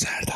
Serdar.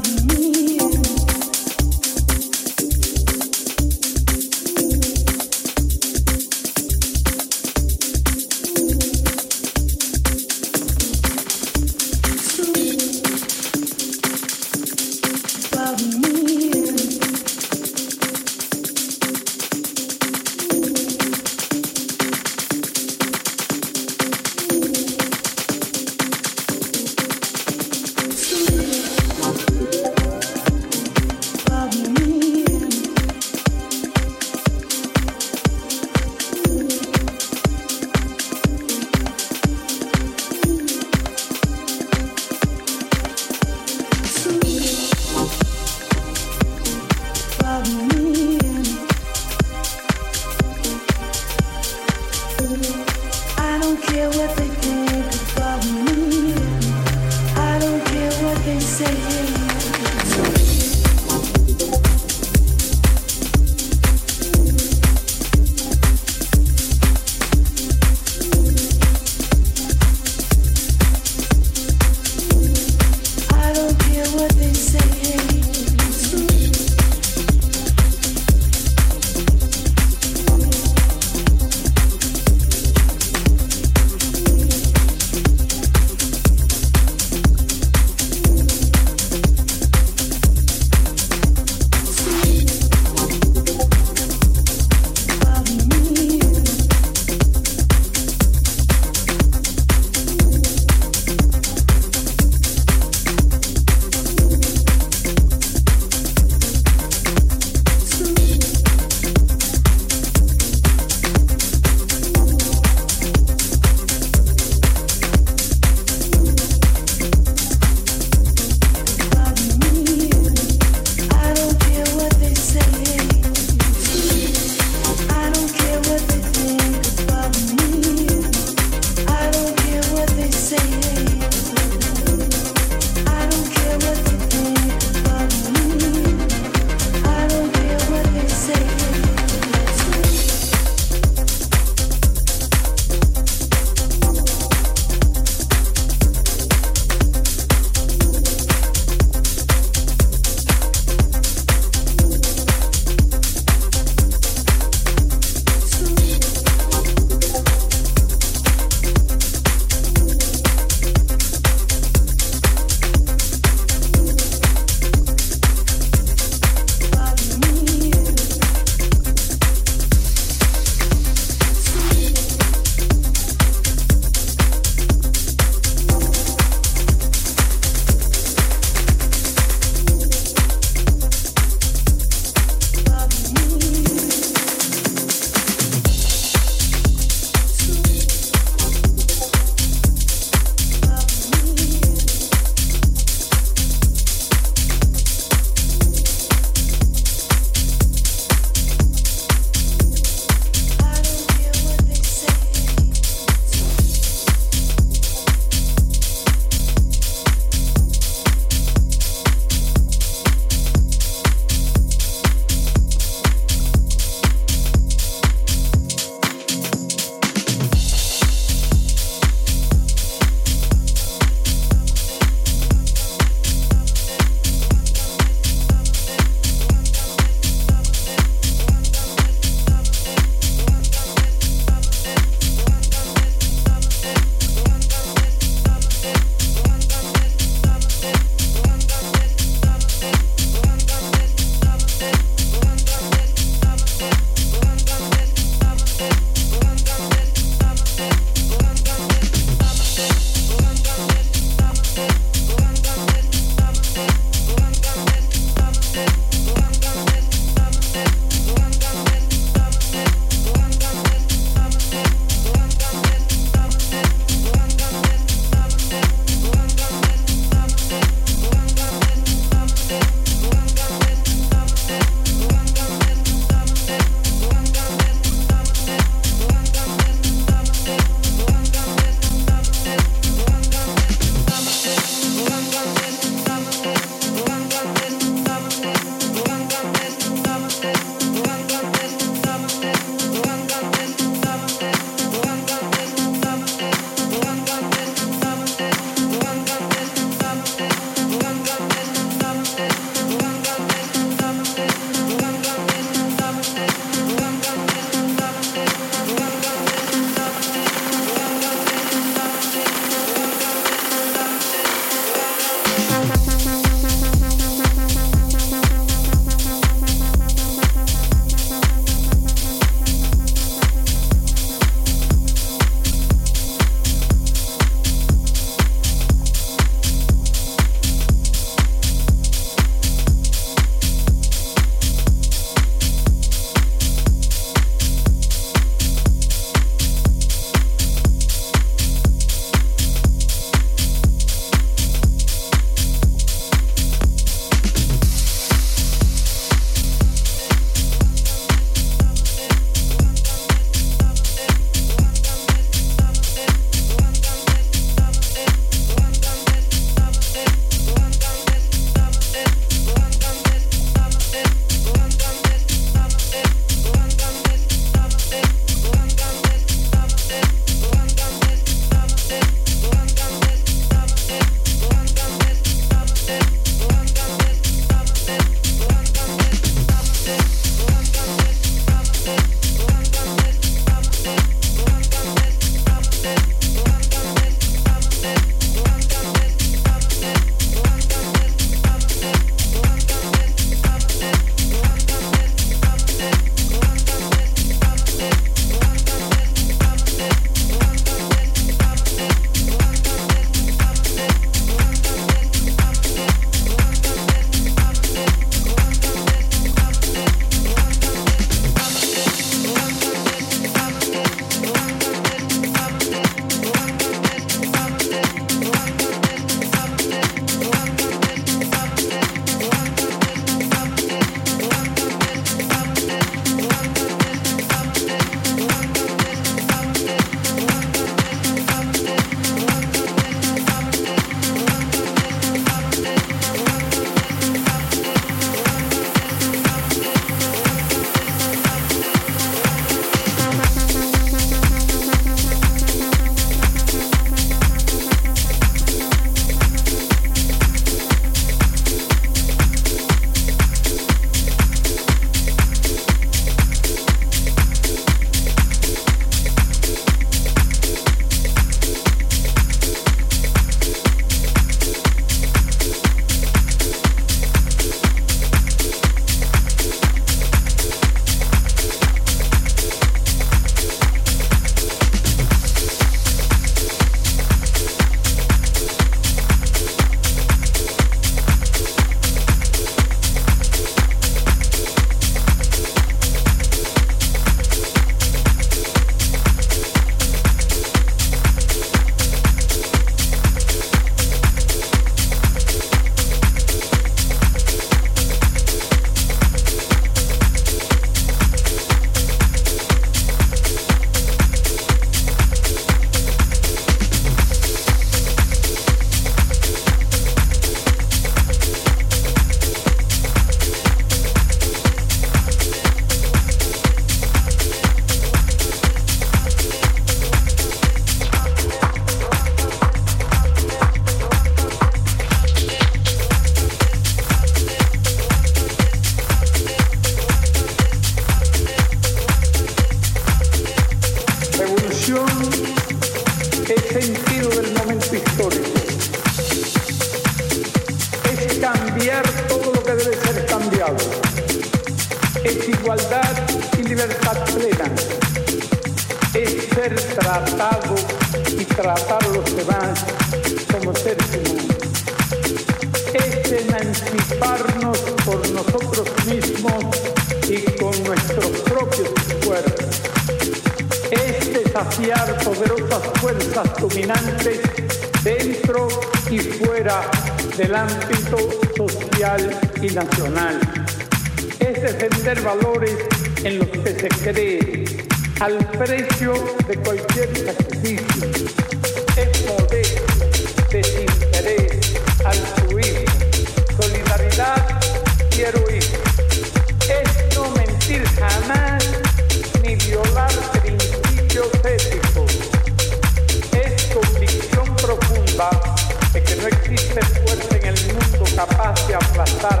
existe fuerza en el mundo capaz de aplastar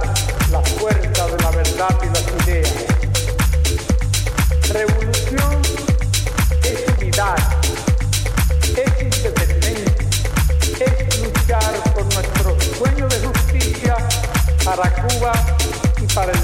la fuerza de la verdad y las ideas. Revolución es unidad, es independencia, es luchar por nuestro sueño de justicia para Cuba y para el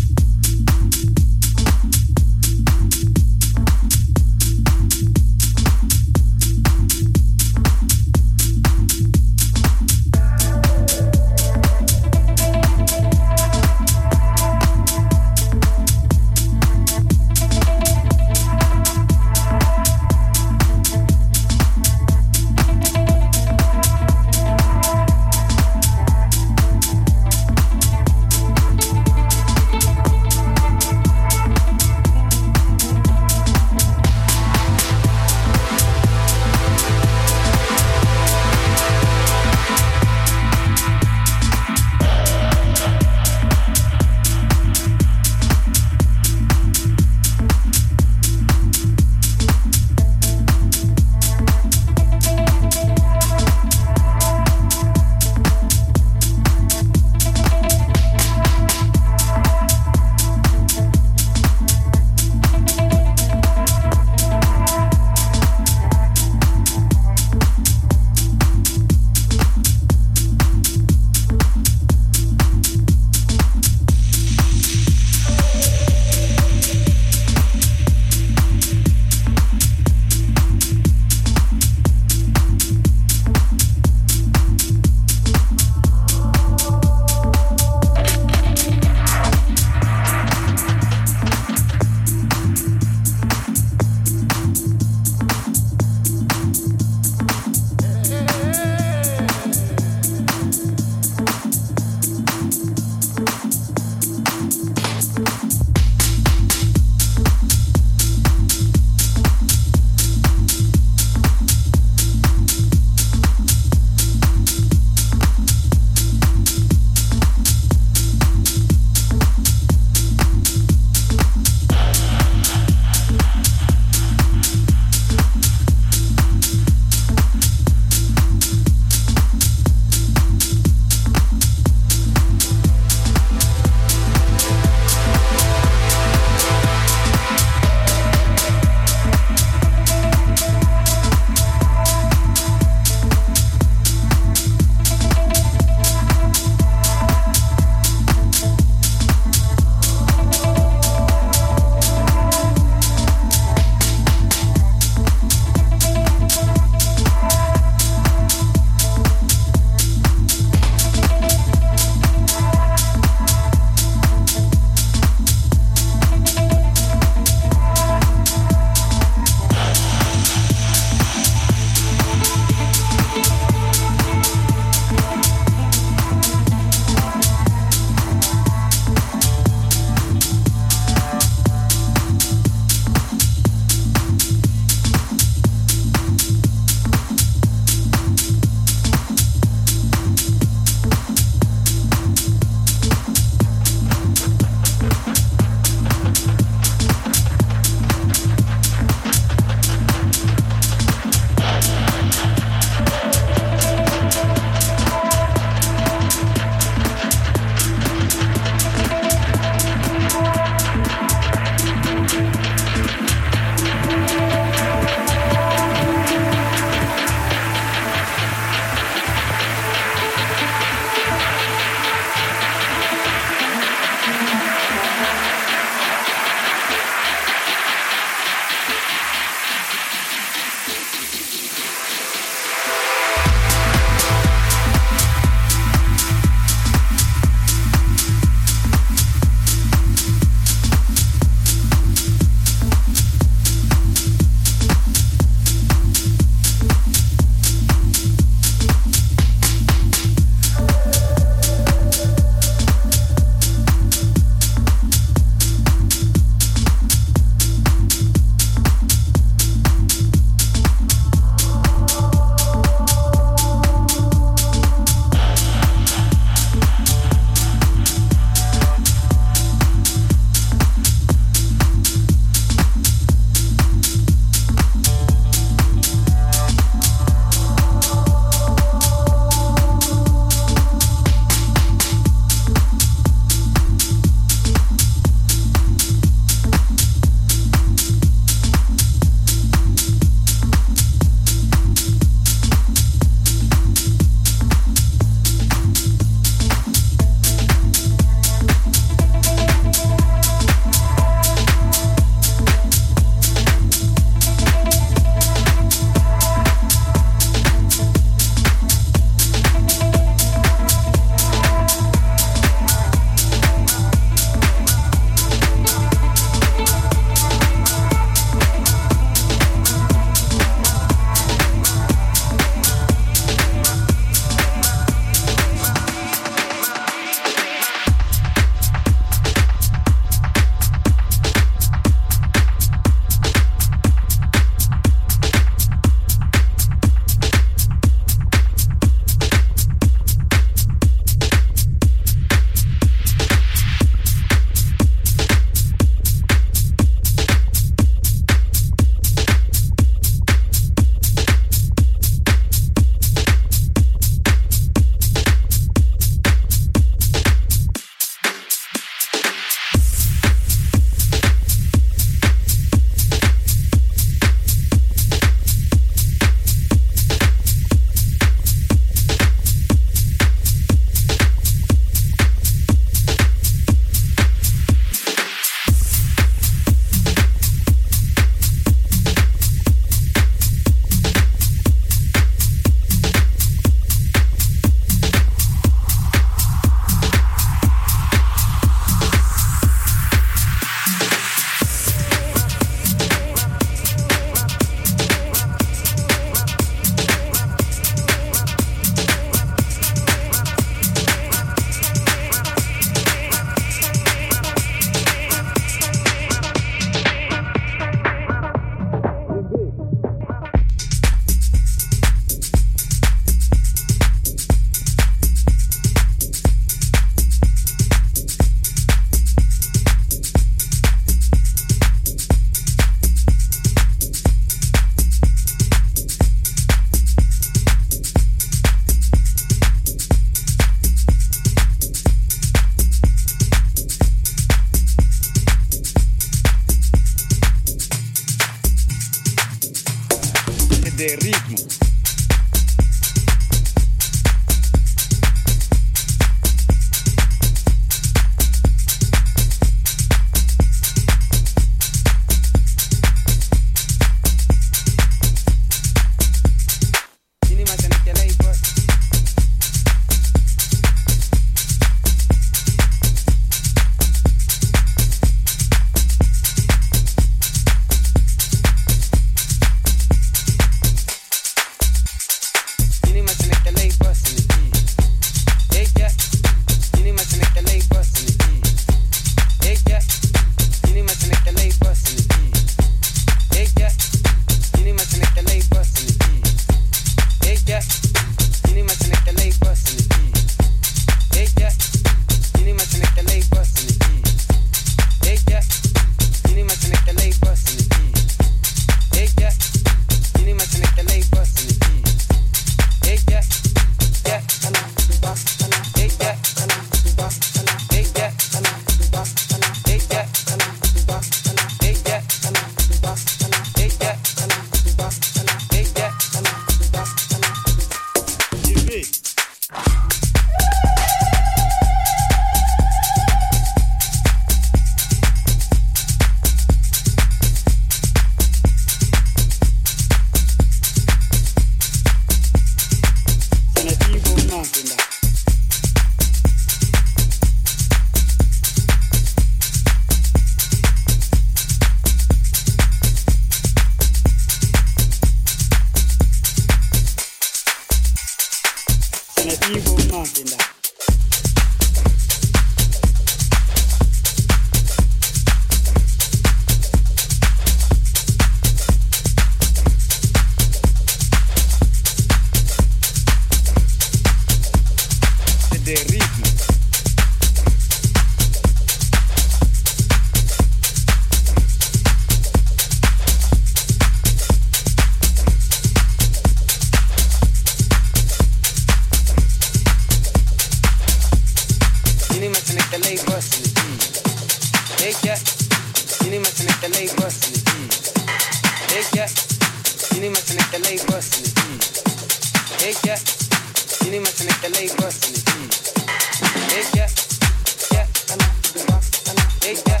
Yeah.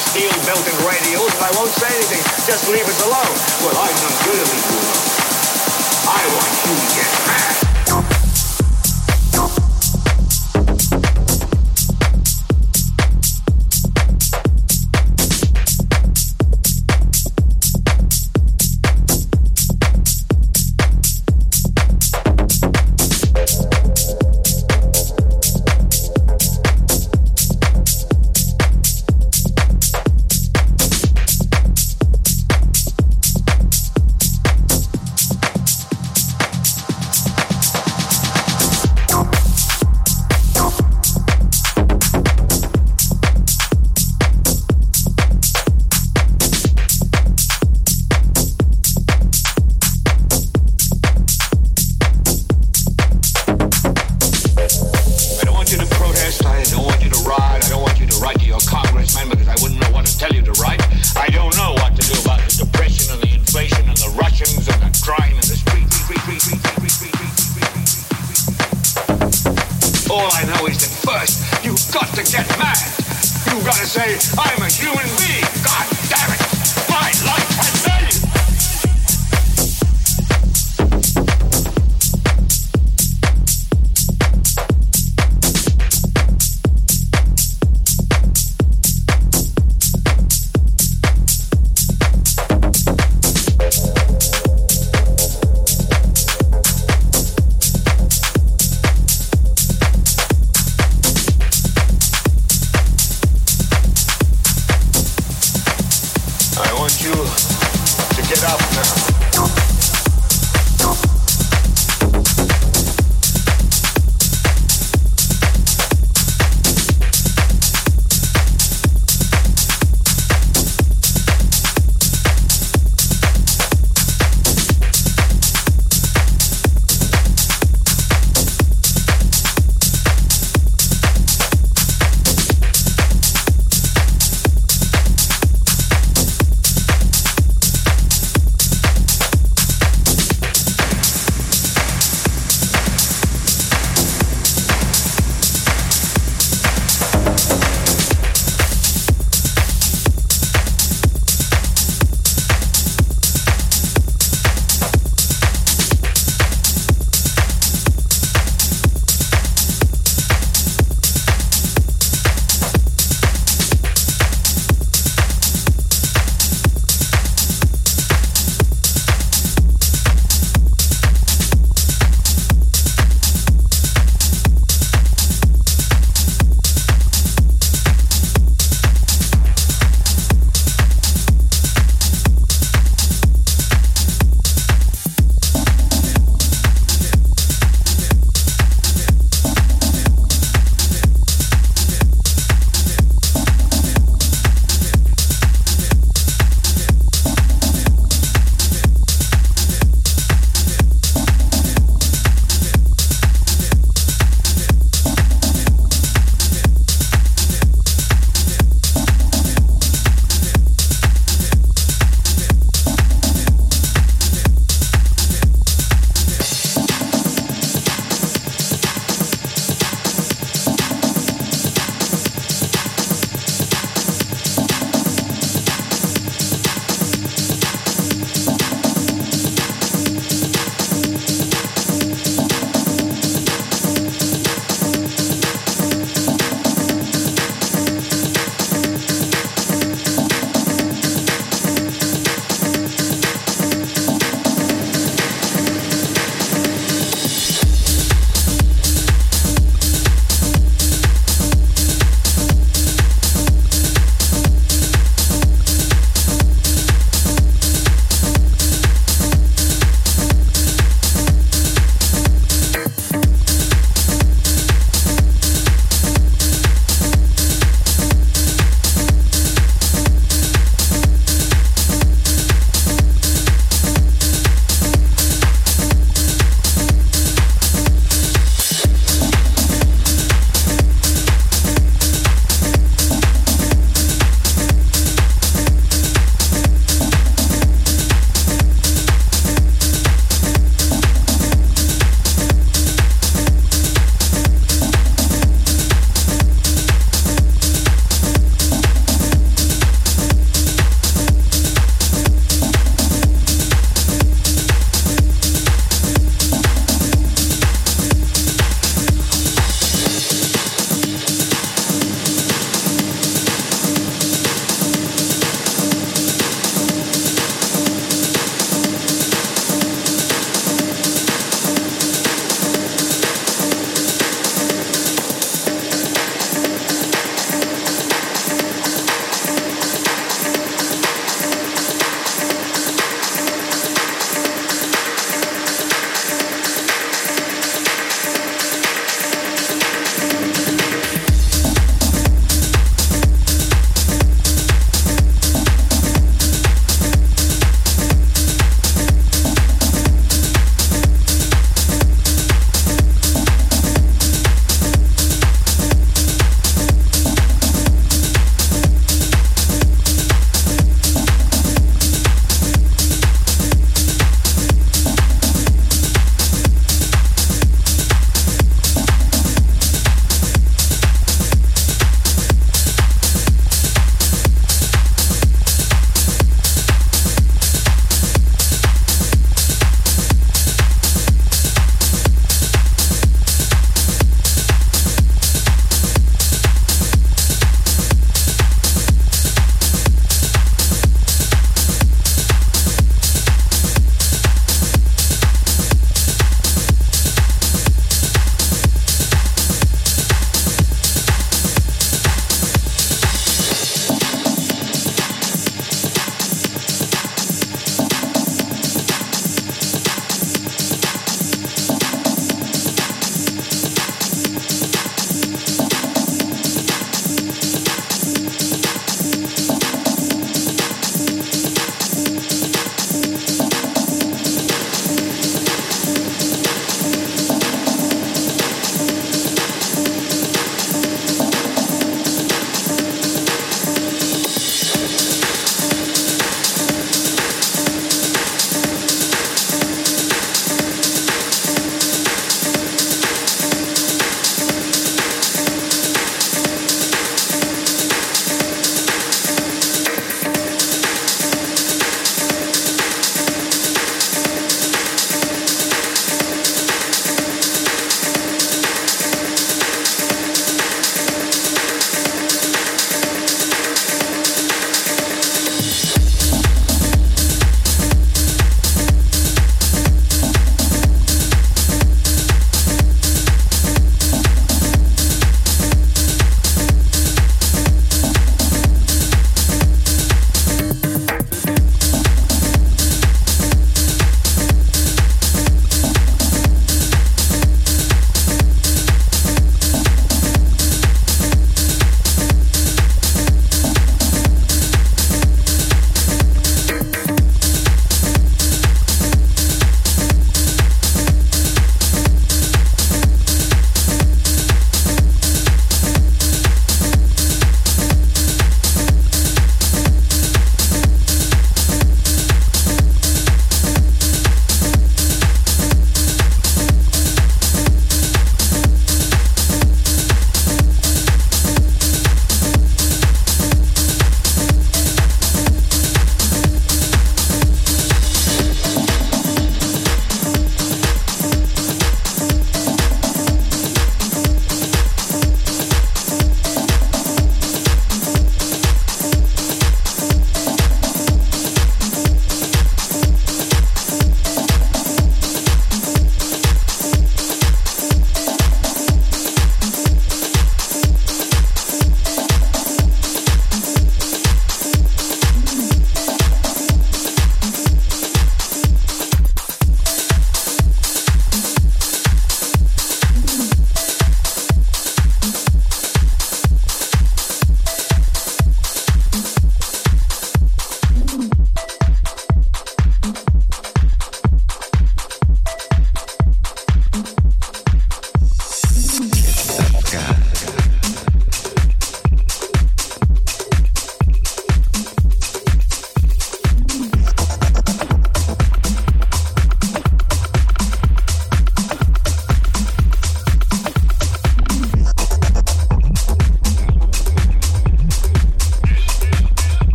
steel-belted radios, and I won't say anything. Just leave us alone.